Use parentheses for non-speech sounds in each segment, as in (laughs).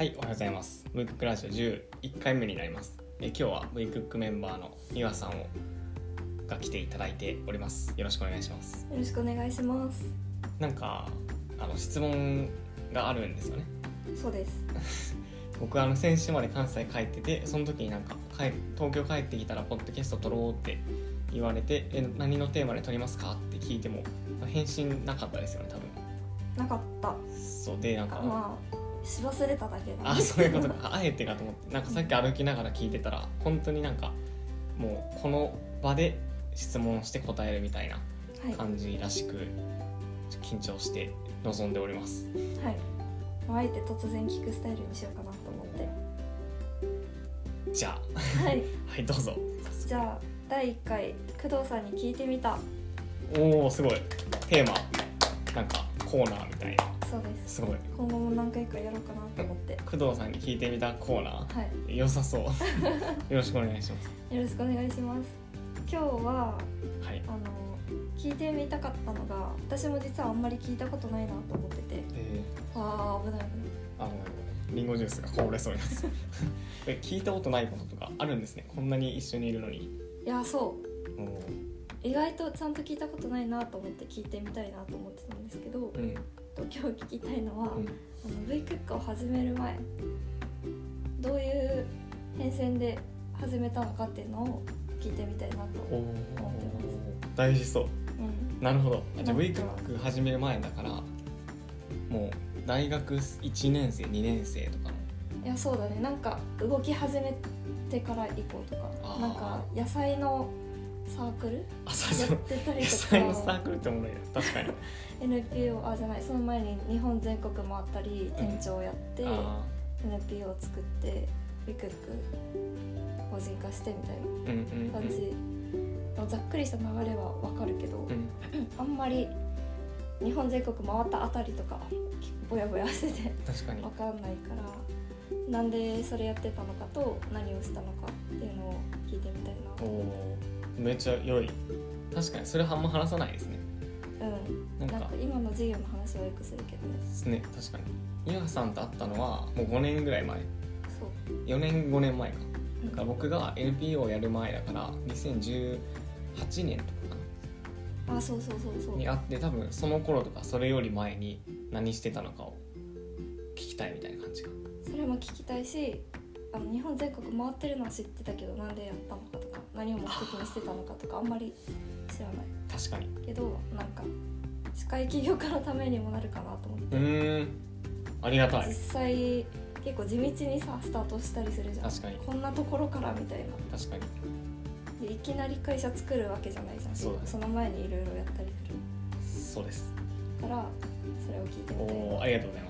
はい、おはようございます。ブイクックラジオ11回目になります。え今日はブイクックメンバーのミワさんをが来ていただいております。よろしくお願いします。よろしくお願いします。なんかあの質問があるんですよね。そうです。(laughs) 僕はあの先週まで関西帰ってて、その時になんか帰東京帰ってきたらポッドキャスト撮ろうって言われて、え何のテーマで撮りますか？って聞いても返信なかったですよね、多分。なかった。そうでなんか。まあし忘れただけだ、あそういうことか。あえてかと思って。なんかさっき歩きながら聞いてたら本当になんかもうこの場で質問して答えるみたいなはい。感じらしく緊張して臨んでおります。はい。まああえて突然聞くスタイルにしようかなと思って。じゃあ。はい。(laughs) はいどうぞ。じゃあ第1回工藤さんに聞いてみた。おおすごい。テーマ。なんかコーナーみたいなそうです。すごい今後も何回かやろうかなと思って。工藤さんに聞いてみたコーナはー良さそう (laughs) よろしくお願いしますい。よろしくお願いします。今日ははいあの聞いてみたかったのが私も実はあんまり聞いたことないなと思ってて。えああ危ない危ない。ー、あのリンゴジュースがこぼれそうになります (laughs) え聞いたことないこととかあるんですね？こんなに一緒にいるのにいやそう。意外とちゃんと聞いたことないなと思って聞いてみたいなと思ってたんですけど、うんと今日聞きたいのは、うん。あの V クックを始める前どういう変遷で始めたのかっていうのを聞いてみたいなと、思ってます。大事そう。うん、なるほど。あじゃあ V かクック始める前だからもう大学1年生2年生とかの。いやそうだね。なんか動き始めてから以降とかなんか野菜のサークル？あそうそう。やってたり野と菜のサーかクルっておもろいな確かに。(laughs) NPO あじゃない。その前に日本全国回ったりうん。店長をやって、あ NPO を作ってビクック法人化してみたいーうんうんうん。な感じのざっくりした流れはわかるけど、うん。(clears throat) あんまり日本全国回ったあたりとかぼやぼやしてて確かに。わかんないからなんでそれやってたのかと何をしたのかっていうのを聞いてみたいな。おおめっちゃ良い。確かにそれあんま話さないですね。うん。なんか。なんか今の授業の話はよくするけど。ねですね確かに。岩さんと会ったのはもう5年ぐらい前。そう。4年5年前か。うん。だから僕が NPO をやる前だから2018年とかかな。あそうそうそうそう。にあって多分その頃とかそれより前に何してたのかを聞きたいみたいな感じがそれも聞きたいしあの日本全国回ってるのは知ってたけどなんでやったのかとか何を目的にしてたのかとかあんまり知らない。確かに。けどなんか社会起業家のためにもなるかなと思っうて、ーん。ありがた実い際結構地道にさスタートしたりするじゃん。確かに。こんなところからみたいな。確かに。でいきなり会社作るわけじゃないじゃん。そうだね。その前にいろいろやったりすそうです。るからそれを聞いてみたいな。おおありがとうございます。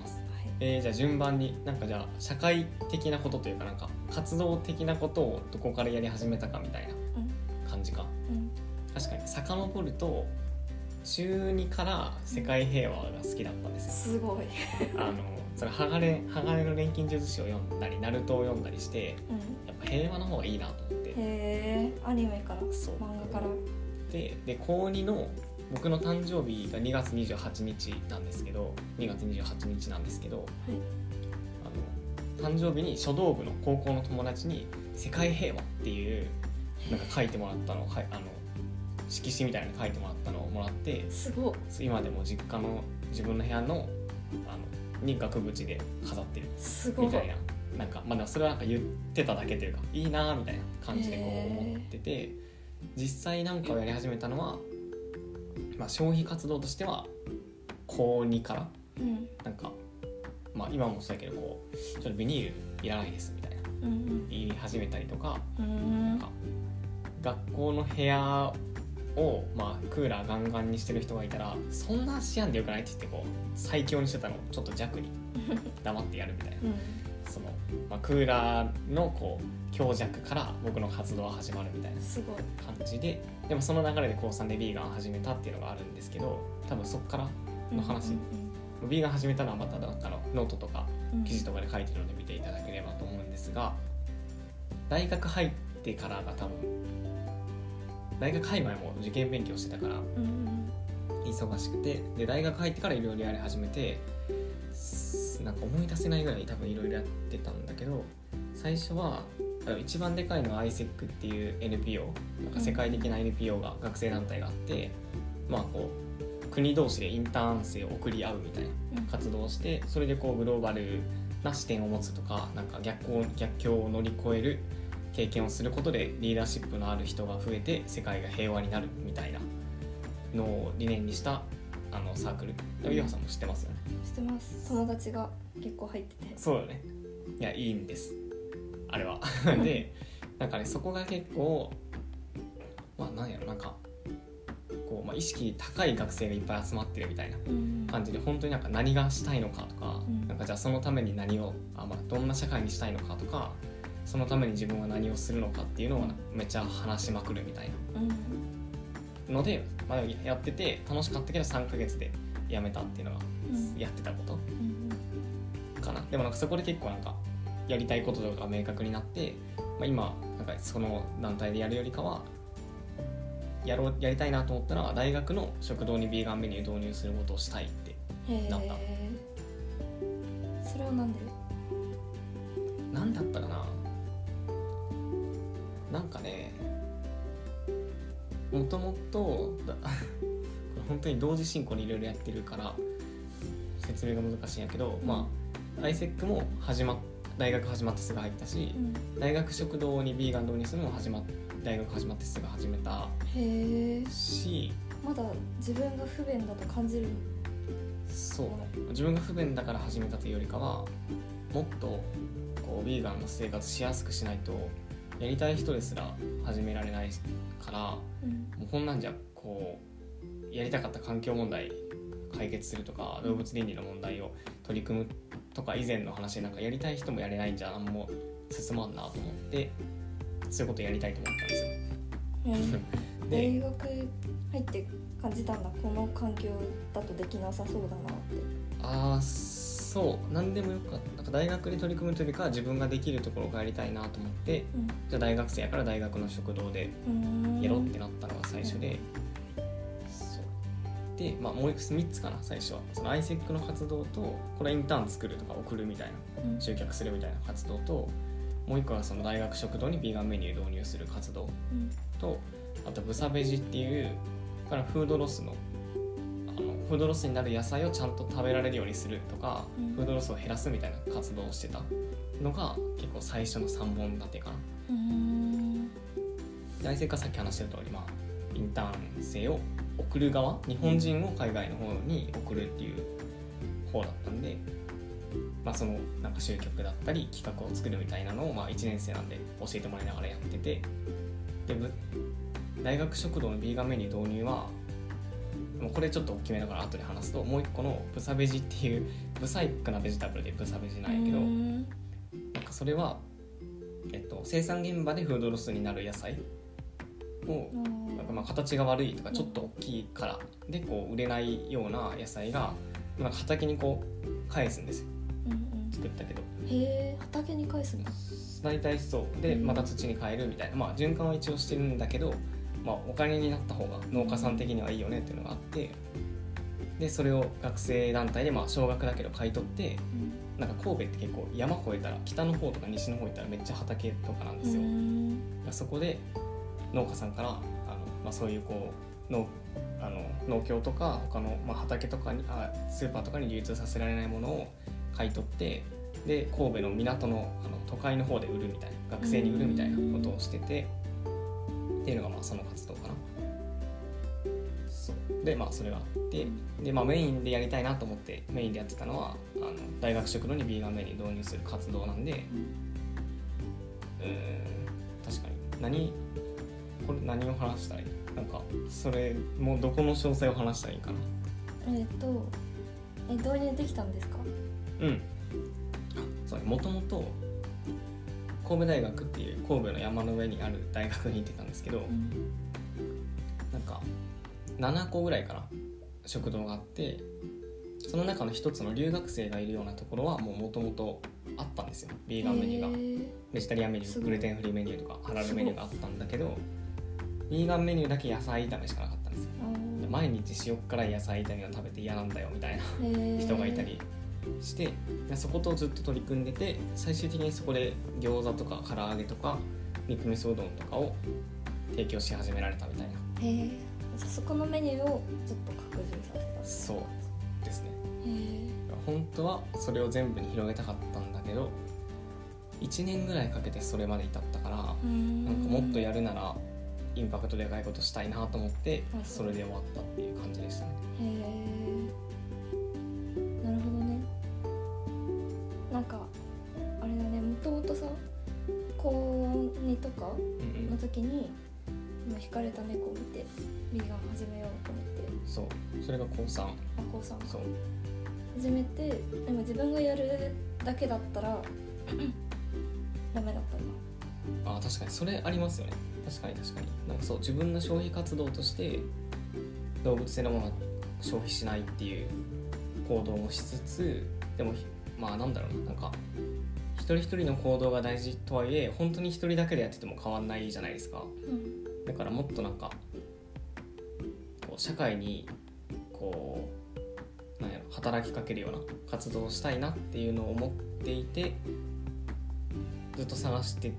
はいえー、じゃあ順番になんかじゃあ社会的なことというかなんか活動的なことをどこからやり始めたかみたいな感じか。うん。確かに遡ると中2から世界平和が好きだったんですよ。すごい、あのそれ鋼鋼の錬金術師を読んだりナルトを読んだりしてうん、やっぱ平和の方がいいなと思って。へえアニメからそう。漫画から。でで高2の僕の誕生日が2月28日なんですけど2月28日なんですけどあの誕生日に書道部の高校の友達に「世界平和」っていうなんか書いてもらったのをはいあの色紙みたいなの書いてもらったのをもらってすごい。今でも実家の自分の部屋のあのに額縁で飾ってるすごいみたい。ななんかまあそれはなんか言ってただけというかいいなーみたいな感じでこう思ってて実際なんかをやり始めたのは、まあ、消費活動としては高2からうん。なんかまあ今もそうだけどこうちょっとビニールいらないですみたいな。うん言い始めたりとかうんうん。なんか学校の部屋を、まあ、クーラーガンガンにしてる人がいたらそんなしやんでよくないって言ってこう最強にしてたのをちょっと弱に黙ってやるみたいな。(laughs) うんその、まあ、クーラーのこう強弱から僕の活動は始まるみたいな感じででもその流れで高3でビーガンを始めたっていうのがあるんですけど多分そっからの話。うんビーガン始めたのはまたなんかのノートとか記事とかで書いてるので見ていただければと思うんですが大学入ってからが多分大学入る前も受験勉強してたから忙しくてで大学入ってからいろいろやり始めてすなんか思い出せないぐらい多分いろいろやってたんだけど最初は一番でかいのは ISEC っていう NPO なんか世界的な NPO が学生団体があって、まあこう国同士でインターン生を送り合うみたいな活動をしてそれでこうグローバルな視点を持つとかなんか逆行逆境を乗り越える経験をすることでリーダーシップのある人が増えて世界が平和になるみたいなのを理念にしたあのサークル。ゆうはさんも知ってますよね。してます。友達が結構入ってて。そうよね。いやいいんです。あれは。(laughs) でなんかねそこが結構まあなんやろなんかこう、まあ、意識高い学生がいっぱい集まってるみたいなうん。感じで本当になんか何がしたいのかとか,、うん。なんかじゃあそのために何をあ、まあ、どんな社会にしたいのかとかそのために自分は何をするのかっていうのをめっちゃ話しまくるみたいうん。なので、まあ、やってて楽しかったけど3ヶ月で辞めたっていうのがうん。やってたことうんかな。でもなんかそこで結構なんかやりたいこととかが明確になって、まあ、今なんかその団体でやるよりかはやろうやりたいなと思ったら大学の食堂にビーガンメニュー導入することをしたいってへなんだえそれはなんで？何だったかな。なんかねもともと本当に同時進行にいろいろやってるから説明が難しいんやけど、まあ ISEC も始まっ大学始まってすぐ入ったし、うん。大学食堂にビーガン導入するのも始まっ大学始まってすぐ始めたへえしまだ自分が不便だと感じる？そう。自分が不便だから始めたというよりかはもっとこうビーガンの生活しやすくしないとやりたい人ですら始められないからうん。もうこんなんじゃこうやりたかった環境問題解決するとか動物倫理の問題を取り組むとか以前の話でなんかやりたい人もやれないんじゃ何も進まんなと思ってそういうことやりたいと思ったんですよ。うん (laughs) で大学入って感じたんだ。この環境だとできなさそうだなって。ああそう何でもよかった。なんか大学で取り組むというよりかは自分ができるところがやりたいなと思ってじゃあ大学生やから大学の食堂でうん。やろうってなったのが最初で、そう。で、まあ、もう一つ3つかな最初は。その ISEC の活動とこれインターン作るとか送るみたいなうん。集客するみたいな活動ともう一個はその大学食堂にビーガンメニュー導入する活動うん。とあとブサベジっていうからフードロスのフードロスになる野菜をちゃんと食べられるようにするとか、うんフードロスを減らすみたいな活動をしてたのが結構最初の3本立てかな。うんで ISEC はさっき話してた通り、まあ、インターン生を送る側日本人を海外の方に送るっていう方だったんで、まあ、そのなんか集客だったり企画を作るみたいなのを、まあ、1年生なんで教えてもらいながらやっててでぶ大学食堂のビーガンメニュー導入はもうこれちょっと大きめだから後で話すともう一個のブサベジっていうブサイクなベジタブルでブサベジなんやけど、うんなんかそれは、えっと、生産現場でフードロスになる野菜をなんかまあ形が悪いとかちょっと大きいからでこう売れないような野菜がなんか畑にこう返すんですよ。うんうん。作ったけど。へえ畑に返すんだ。大体そう。でうんまた土に変えるみたいな。まあ循環は一応してるんだけど、まあ、お金になった方が農家さん的にはいいよねっていうのがあってでそれを学生団体でまあ少額だけど買い取ってなんか神戸って結構山越えたら北の方とか西の方行ったらめっちゃ畑とかなんですよ、うん。そこで農家さんからあの、まあ、そういうこう農あの農協とか他の、まあ、畑とかにあスーパーとかに流通させられないものを買い取ってで神戸の港のあの都会の方で売るみたいな学生に売るみたいなことをしててっていうのがまあその活動かな。そう。でまあそれがあってで、まあ、メインでやりたいなと思ってメインでやってたのはあの大学食堂にビーガンメニュー導入する活動なんでうーん確かに。何これ何を話したらい？いなんかそれもうどこの詳細を話したらいいかな。えっとえ導入できたんですか？うん。そうもともと神戸大学っていう神戸の山の上にある大学に行ってたんですけど、うんなんか7個ぐらいかな食堂があってその中の一つの留学生がいるようなところはもともとあったんですよ。ビーガンメニューが。ベジタリアンメニューグルテンフリーメニューとかハラルメニューがあったんだけどビーガンメニューだけ野菜炒めしかなかったんですよ。毎日塩辛い野菜炒めを食べて嫌なんだよみたいな人がいたりしてでそことずっと取り組んでて最終的にそこで餃子とか唐揚げとか肉味噌うどんとかを提供し始められたみたいな。へえ。じゃあそこのメニューをちょっと拡充させたそうですね。へえ。本当はそれを全部に広げたかったんだけど1年ぐらいかけてそれまで至ったからうん。なんかもっとやるならインパクトでかいことしたいなと思ってはいそれで終わったっていう感じでしたね。へえなんかあれだねもともとさ高2とかの時に今惹かれた猫を見てビーガン始めようと思って。そう。それが高3あこうさんがそう。始めてでも自分がやるだけだったら (clears throat) ダメだったんだ。あ確かに。それありますよね。確かに確かに。なんかそう自分の消費活動として動物性のものは消費しないっていう行動もしつつでもまあなんだろうななんか一人一人の行動が大事とはいえ本当に一人だけでやってても変わんないじゃないですか。うん。だからもっとなんかこう社会にこうなんやろ働きかけるような活動をしたいなっていうのを思っていてずっと探して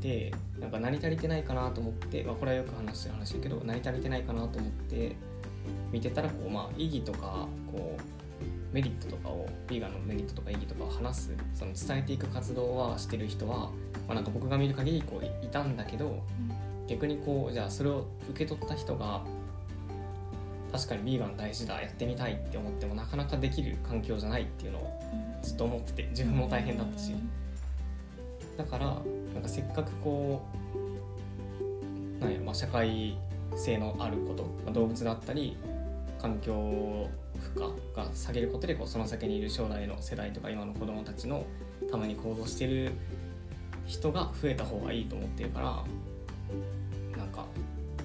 てなんか何足りてないかなと思って、まあ、これはよく話してる話だけど何足りてないかなと思って見てたらこう、まあ、意義とかこうメリットとかをヴィーガンのメリットとか意義とかを話すその伝えていく活動はしてる人は、まあ、なんか僕が見る限りこういいたんだけど逆にこうじゃあそれを受け取った人が確かにビーガン大事だやってみたいって思ってもなかなかできる環境じゃないっていうのをうんずっと思ってて自分も大変だったし。だからなんかせっかくこうなんやろまあ社会性のあること、まあ、動物だったり環境が下げることでこうその先にいる将来の世代とか今の子供たちのために行動してる人が増えた方がいいと思ってるからなんか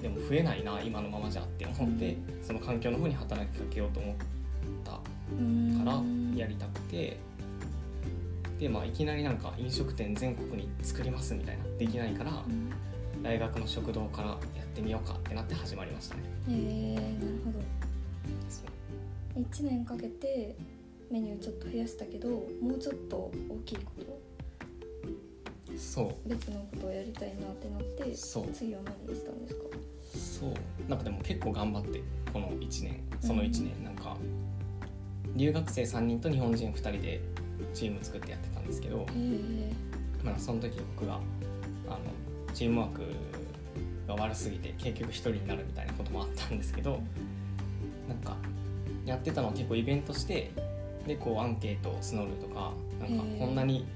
でも増えないな今のままじゃって思ってその環境の方に働きかけようと思ったうん。からやりたくて。でまあいきなりなんか飲食店全国に作りますみたいなできないからうん。大学の食堂からやってみようかってなって始まりましたね。へえなるほど1年かけてメニューちょっと増やしたけどもうちょっと大きいことそう。別のことをやりたいなってなってそう。次は何にしたんですか？そう。なんかでも結構頑張ってこの1年。その1年なんか留学生3人と日本人2人でチーム作ってやってたんですけどまあその時僕があのチームワークが悪すぎて結局1人になるみたいなこともあったんですけどなんかやってたのは結構イベントしてでこうアンケートを募るとかなんかこんなに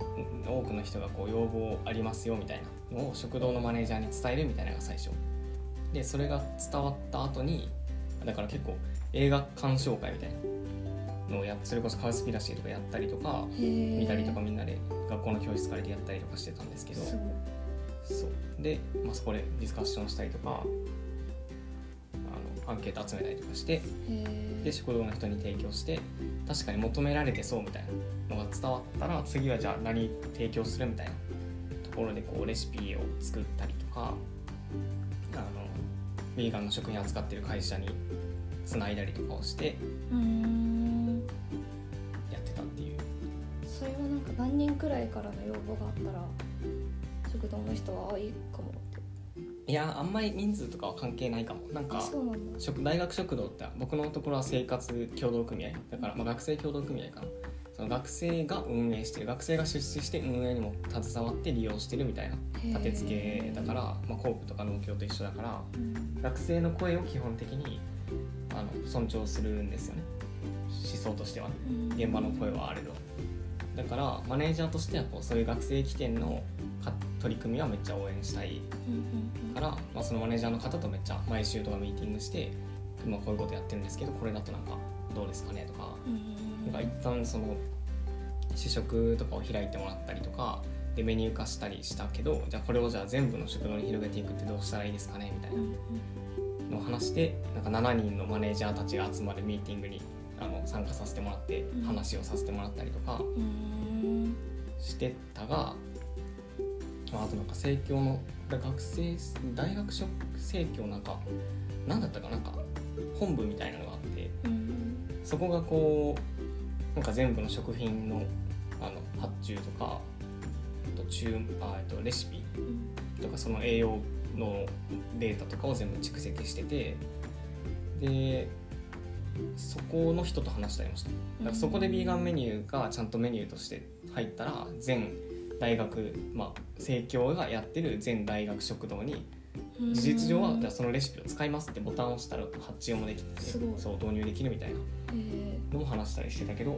多くの人がこう要望ありますよみたいなのを食堂のマネージャーに伝えるみたいなのが最初。でそれが伝わった後にだから結構映画鑑賞会みたいなのをやそれこそカウスピラシーとかやったりとか見たりとかみんなで学校の教室借りてやったりとかしてたんですけど。そう。で、まあ、そこでディスカッションしたりとかアンケート集めたりとかしてで食堂の人に提供して確かに求められてそうみたいなのが伝わったら次はじゃあ何提供するみたいなところでこうレシピを作ったりとかあのヴィーガンの食品扱ってる会社につないだりとかをしてやってたっていう。それはなんか何人くらいからの要望があったら食堂の人はあいいかもいやあんまり人数とかは関係ないかも。なんかあそうなんだ。食大学食堂って僕のところは生活協同組合。だから、まあ、学生協同組合かな。その学生が運営してる。学生が出資して運営にも携わって利用してるみたいな立て付けだから、まあ、コープとか農協と一緒だからうん。学生の声を基本的にあの尊重するんですよね。思想としてはね。うん。現場の声はあれど。だからマネージャーとしてはこうそういう学生起点のか取り組みはめっちゃ応援したいから、まあ、そのマネージャーの方とめっちゃ毎週とかミーティングして今こういうことやってるんですけどこれだとなんかどうですかねとかうんなんか一旦その試食とかを開いてもらったりとかでメニュー化したりしたけどじゃあこれをじゃあ全部の食堂に広げていくってどうしたらいいですかねみたいうんなのを話してなんか7人のマネージャーたちが集まるミーティングにあの参加させてもらってうん。話をさせてもらったりとかしてたが、まあ、あとなんか生協の学生大学生協なんか何だったかなんか本部みたいなのがあってうんそこがこうなんか全部の食品のあの発注とかあと中あとレシピとかその栄養のデータとかを全部蓄積しててでそこの人と話したりました。だからそこでビーガンメニューがちゃんとメニューとして入ったら全大学まあ生協がやってる全大学食堂に事実上はじゃあそのレシピを使いますってボタンを押したら発注もできてそう導入できるみたいなえのも話したりしてたけど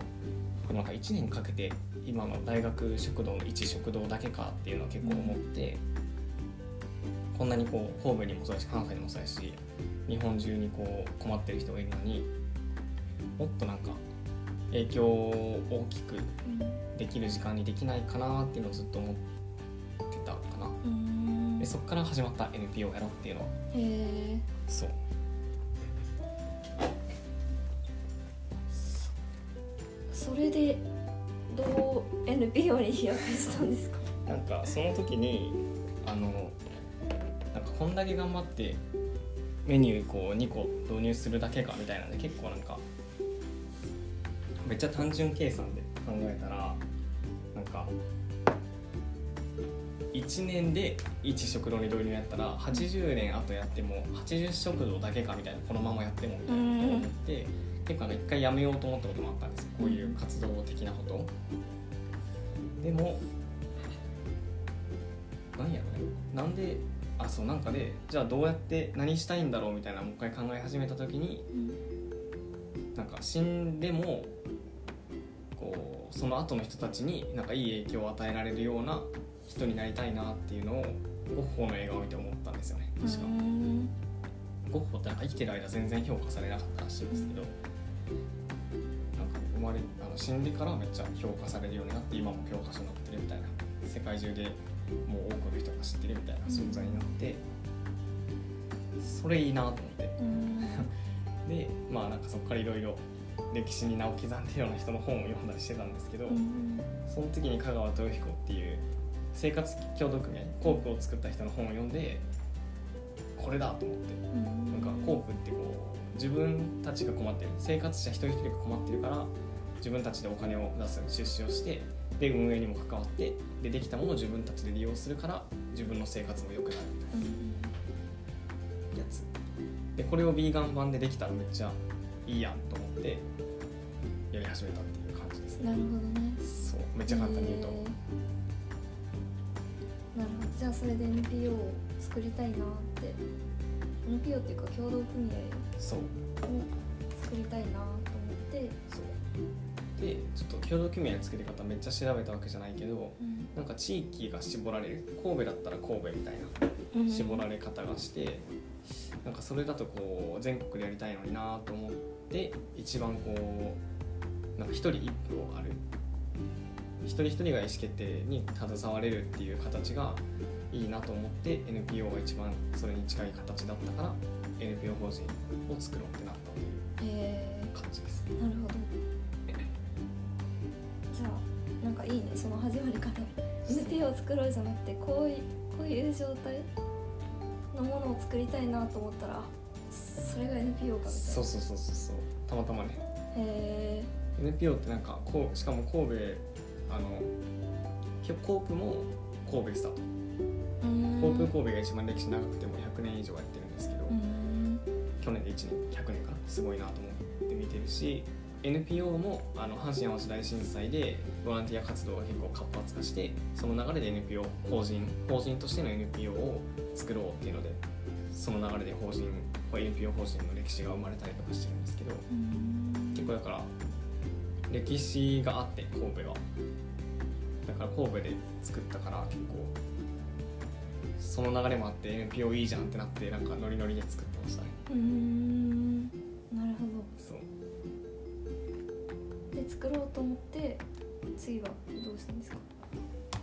なんか1年かけて今の大学食堂の一食堂だけかっていうのは結構思って、こんなにこう神戸にもそうだし関西にもそうだし日本中にこう困ってる人がいるのにもっとなんか影響を大きくーできる時間にできないかなっていうのをずっと思ってたかな。うん。でそこから始まった NPO をやろうっていうのは。へえそう。それでどう NPO に飛躍したんですか？なんかその時にあのなんかこんだけ頑張ってメニューこう2個導入するだけかみたいなんで結構なんかめっちゃ単純計算で考えたらなんか1年で1食堂に導入やったら80年後やっても80食堂だけかみたいなこのままやってもみたいなことを思って結構一回やめようと思ったこともあったんですよ。こういう活動的なこと。を。でもなんやろね。なんであそうなんかでじゃあどうやって何したいんだろうみたいなもう一回考え始めた時になんか死んでもその後の人たちになんかいい影響を与えられるような人になりたいなっていうのをゴッホの映画を見て思ったんですよね。確か、うんゴッホってなんか生きてる間全然評価されなかったらしいんですけど、なんか生まれあの死んでからめっちゃ評価されるようになって今も教科書になってるみたいな世界中でもう多くの人が知ってるみたいな存在になって、それいいなと思って。うん。(laughs) でまあなんかそこからいろいろ歴史に名を刻んでるような人の本を読んだりしてたんですけど、うんその時に香川豊彦っていう生活協同組合コープを作った人の本を読んでこれだと思ってなんかコープってこう自分たちが困ってる生活者一人一人が困ってるから自分たちでお金を出す出資をしてで運営にも関わってでできたものを自分たちで利用するから自分の生活も良くなる。みたいなやつ。でこれをビーガン版でできたらめっちゃいいやんと思って始めたっていう感じですね。なるほどね。そうめっちゃ簡単に言うと、へー。なるほど。じゃあそれで NPO を作りたいなって。NPO っていうか共同組合そう。を作りたいなと思って、そう。でちょっと共同組合の作り方めっちゃ調べたわけじゃないけどうん。なんか地域が絞られる。神戸だったら神戸みたいな絞られ方がして、なんかそれだとこう全国でやりたいのになと思って一番こうなんか一人一票ある。一人一人が意思決定に携われるっていう形がいいなと思って NPO が一番それに近い形だったから NPO 法人を作ろうってなったというえ感じです。ー、なるほど。じゃあなんかいいね。その始まり方。NPO を作ろうじゃなくてこういこういう状態のものを作りたいなと思ったらそれが NPO かみたいな。そうそうそうそうそう。たまたまね。へ NPO ってなんかこうしかも神戸あのコープも神戸スタート。えー、コープ神戸が一番歴史長くても100年以上やってるんですけど、うん。去年で1年100年か。なすごいなと思って見てるし NPO もあの阪神・淡路大震災でボランティア活動が結構活発化してその流れで NPO 法人法人としての NPO を作ろうっていうのでその流れで法人 NPO 法人の歴史が生まれたりとかしてるんですけどうん。結構だから歴史があって神戸は。だから神戸で作ったから結構その流れもあって NPO いいじゃんってなってなんかノリノリで作ってましたね。うーんなるほそう。どで作ろうと思って次はどうしたんですか？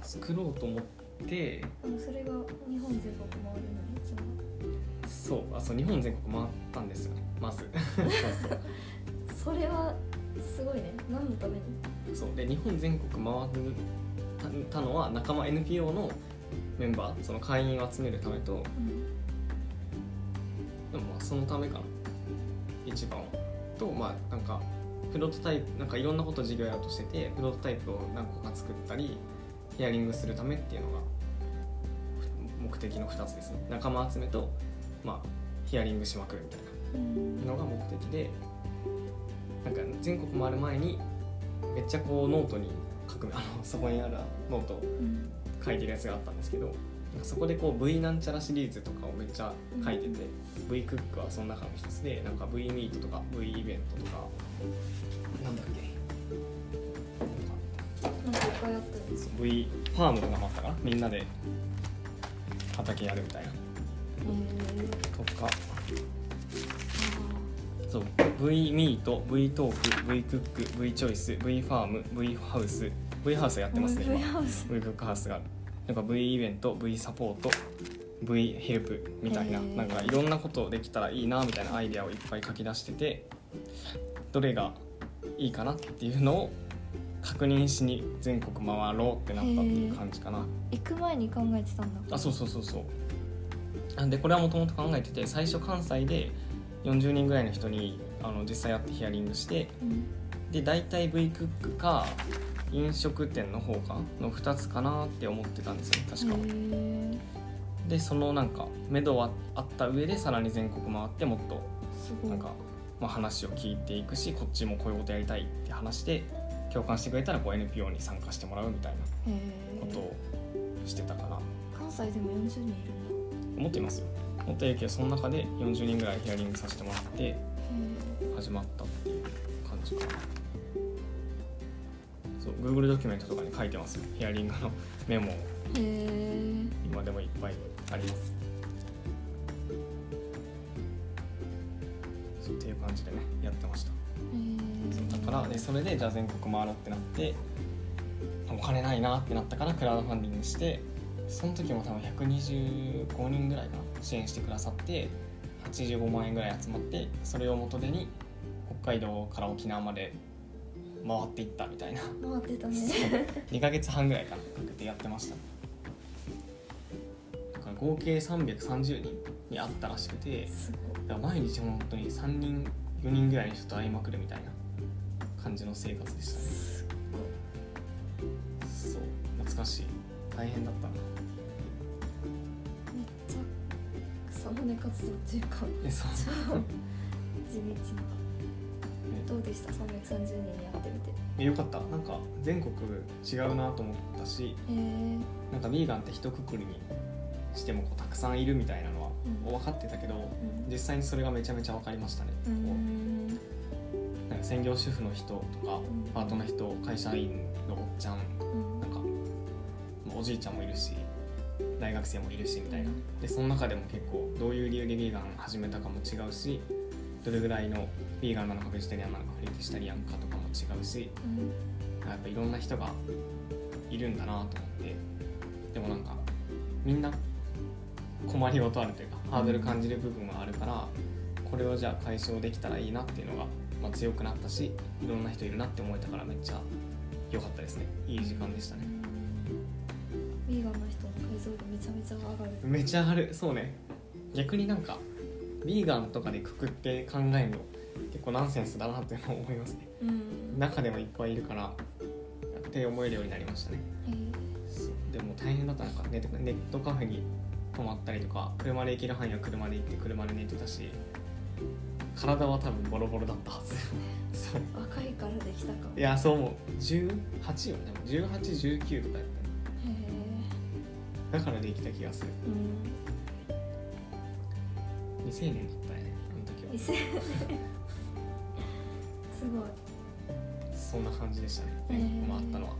作ろうと思ってあのそれが日本全国回るのにそうあそう日本全国回ったんですよねまず。(laughs) それはすごいね。何のために？そう。で日本全国回るたたのは仲間 NPO のメンバーその会員を集めるためとうん。でもまあそのためかな。一番はとまあなんかプロトタイプなんかいろんなこと事業やろうとしててプロトタイプを何個か作ったりヒアリングするためっていうのが目的の2つですね。仲間集めと、まあ、ヒアリングしまくるみたいなのが目的でなんか全国回る前にめっちゃこうノートに書くあのそこにあるノート書いてるやつがあったんですけどそこでこう V なんちゃらシリーズとかをめっちゃ書いてて、うん、V クックはその中の一つでなんか V ミートとか V イベントとかなんだっけ。V ファームとかもあったかみんなで畑やるみたいな。とかそう V ミー。ト V トーク V クック V チョイス V ファーム V ハウス V ハウスやってますね V ハウス。V クックハウスが。あるなんか V イベント V サポート V ヘルプみたいな。なんかいろんなことできたらいいなみたいなアイデアをいっぱい書き出しててどれがいいかなっていうのを確認しに全国回ろうってなったっていう感じかな。行く前に考えてたんだ。あそうそうそうそう。でこれはもともと考えてて最初関西で40人ぐらいの人にあの実際会ってヒアリングして、うん、で大体 V クックか飲食店の方かの2つかなって思ってたんですよ確か。でそのなんか目処はあった上でさらに全国回ってもっとなんか、まあ、話を聞いていくしこっちもこういうことやりたいって話して共感してくれたらこう NPO に参加してもらうみたいなことをしてたかな。関西でも40人いるんだ思っていますよ。思っているけどその中で40人ぐらいヒアリングさせてもらって始まったっていう感じかな。そう Google ドキュメントとかに書いてます。ヒアリングのメモ。今でもいっぱいあります。そうっていう感じでねやってました。だからでそれでじゃあ全国回ろうってなってお金ないなってなったからクラウドファンディングしてその時も多分125人ぐらいかな支援してくださって85万円ぐらい集まってそれを元手に北海道から沖縄まで回っていったみたいな。回ってたね。2か月半ぐらいかな。かけてやってました。だから合計330人に会ったらしくてだから毎日本当に3人4人ぐらいの人と会いまくるみたいな感じの生活でしたね。そう。懐かしい。大変だったな草の根活動っていうかえそう。地道な。どうでした？330人やってみて。よかった。なんか全国違うなと思ったし、えー、なんかヴィーガンって一括りにしてもこうたくさんいるみたいなのは分かってたけど、うん、実際にそれがめちゃめちゃ分かりましたね、うん、なんか専業主婦の人とか、パートの人会社員のおっちゃん、なんかおじいちゃんもいるし大学生もいるしみたいな。でその中でも結構どういう理由でヴィーガン始めたかも違うしどれぐらいのヴィーガンなのかベジタリアンなのかフレキシタリアンかとかも違うし、うん、やっぱいろんな人がいるんだなと思って。でもなんかみんな困りごとあるというかハードル感じる部分はあるからこれをじゃあ解消できたらいいなっていうのが、まあ、強くなったしいろんな人いるなって思えたからめっちゃ良かったですね。いい時間でしたね。めちゃ上がる。そうね。逆になんかヴィーガンとかでくくって考えるの結構ナンセンスだなって思いますね、うん、中でもいっぱいいるからって思えるようになりましたね、えー、でも大変だったなんかネネットカフェに泊まったりとか車で行ける範囲は車で行って車で寝てたし体は多分ボロボロだったはず。そ (laughs) う若いからできたか。いやそう思う。18よでも1819とかやだからできた気がする、うん、未成年だったよねあの時は。すごい。そんな感じでしたね、えー、回ったのは。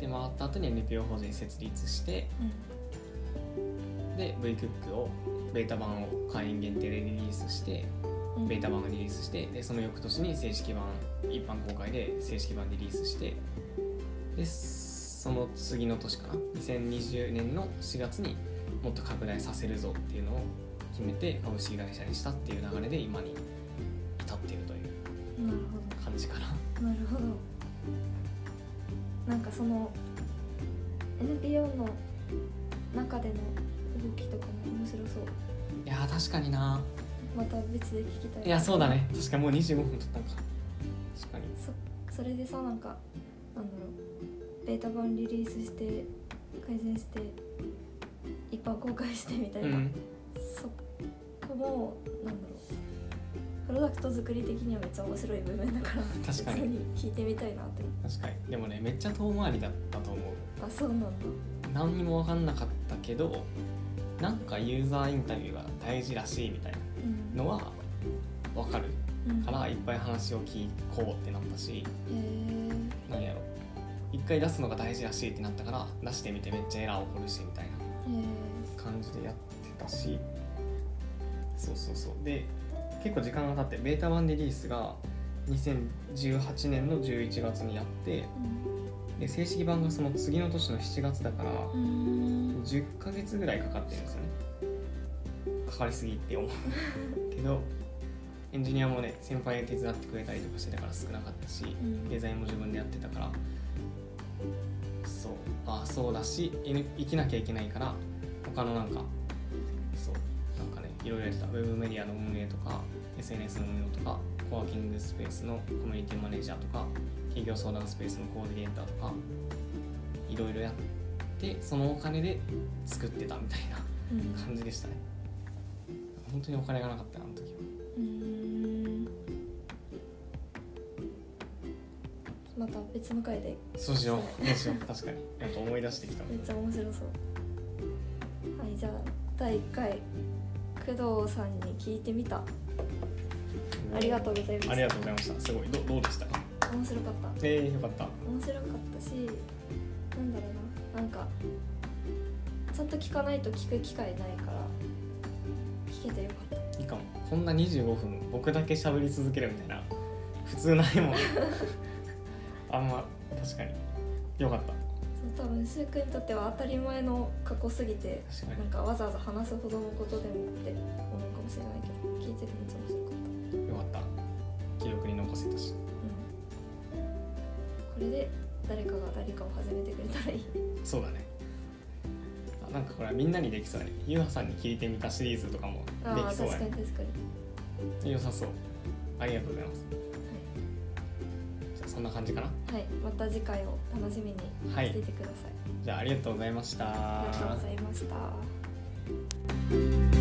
で回った後に NPO 法人設立して、うん、で V クックをベータ版を会員限定でリリースしてベータ版がリリースしてでその翌年に正式版一般公開で正式版リリースしてでその次の年かな。2020年の4月にもっと拡大させるぞっていうのを決めて株式会社にしたっていう流れで今に至っているという感じかな。なるほどなんかその NPO の中での動きとかも面白そう。いや確かにな。また別で聞きたい。いやそうだね。確かもう25分経ったのか。確かに。そそれでさなんかなんだろうベータ版リリースして改善して一般公開してみたいな、うん。そこもなんだろう。プロダクト作り的にはめっちゃ面白い部分だから確かに。聞いてみたいなって。確かに。でもねめっちゃ遠回りだったと思う。あそうなんだ。何にも分かんなかったけどなんかユーザーインタビューが大事らしいみたいうん。なのは分かるうん。からいっぱい話を聞こうってなったし。へえなん一回出すのが大事らしいってなったから出してみてめっちゃエラー起こるしみたいなへ感じでやってたし。そうそうそう。で結構時間が経ってベータ版リリースが2018年の11月にやってえで正式版がその次の年の7月だからうん。10ヶ月ぐらいかかってるんですよね。かかりすぎって思う。(laughs) けどエンジニアもね先輩が手伝ってくれたりとかしてたから少なかったしうん。デザインも自分でやってたからそう。あそうだしい生きなきゃいけないから他のなんかそうなんかねいろいろやってた。ウェブメディアの運営とか SNS の運用とかコワーキングスペースのコミュニティマネージャーとか企業相談スペースのコーディネーターとかいろいろやってそのお金で作ってたみたいなうん。感じでしたね。本当にお金がなかったなあの時はまた別の回で。そうしよう。そうしよう。確かに。なんか思い出してきた。めっちゃ面白そう。はいじゃあ第1回工藤さんに聞いてみた。ありがとうございますありがとうございました。すごい。どどうでした？か面白かった。えー、よかった。面白かったしなんだろうな。なんかちゃんと聞かないと聞く機会ないから聞けてよかった。いいかも。こんな25分僕だけ喋り続けるみたいな。普通ないも。んあんま確かに。よかった。そう多分柊君にとっては当たり前の過去すぎてなんかわざわざ話すほどのことでもって思うかもしれないけど聞いててめっちゃ面白かった。によかった。記録に残せたし。これで誰かが誰かを始めてくれたらいい。そうだね。あなんかこれはみんなにできそうだね。ゆうはさんに聞いてみたシリーズとかもできそうだね。確かに確かに。良さそう。ありがとうございますそんな感じかな？はい、はい、また次回を楽しみにはい。していてください、じゃあありがとうございました。ありがとうございました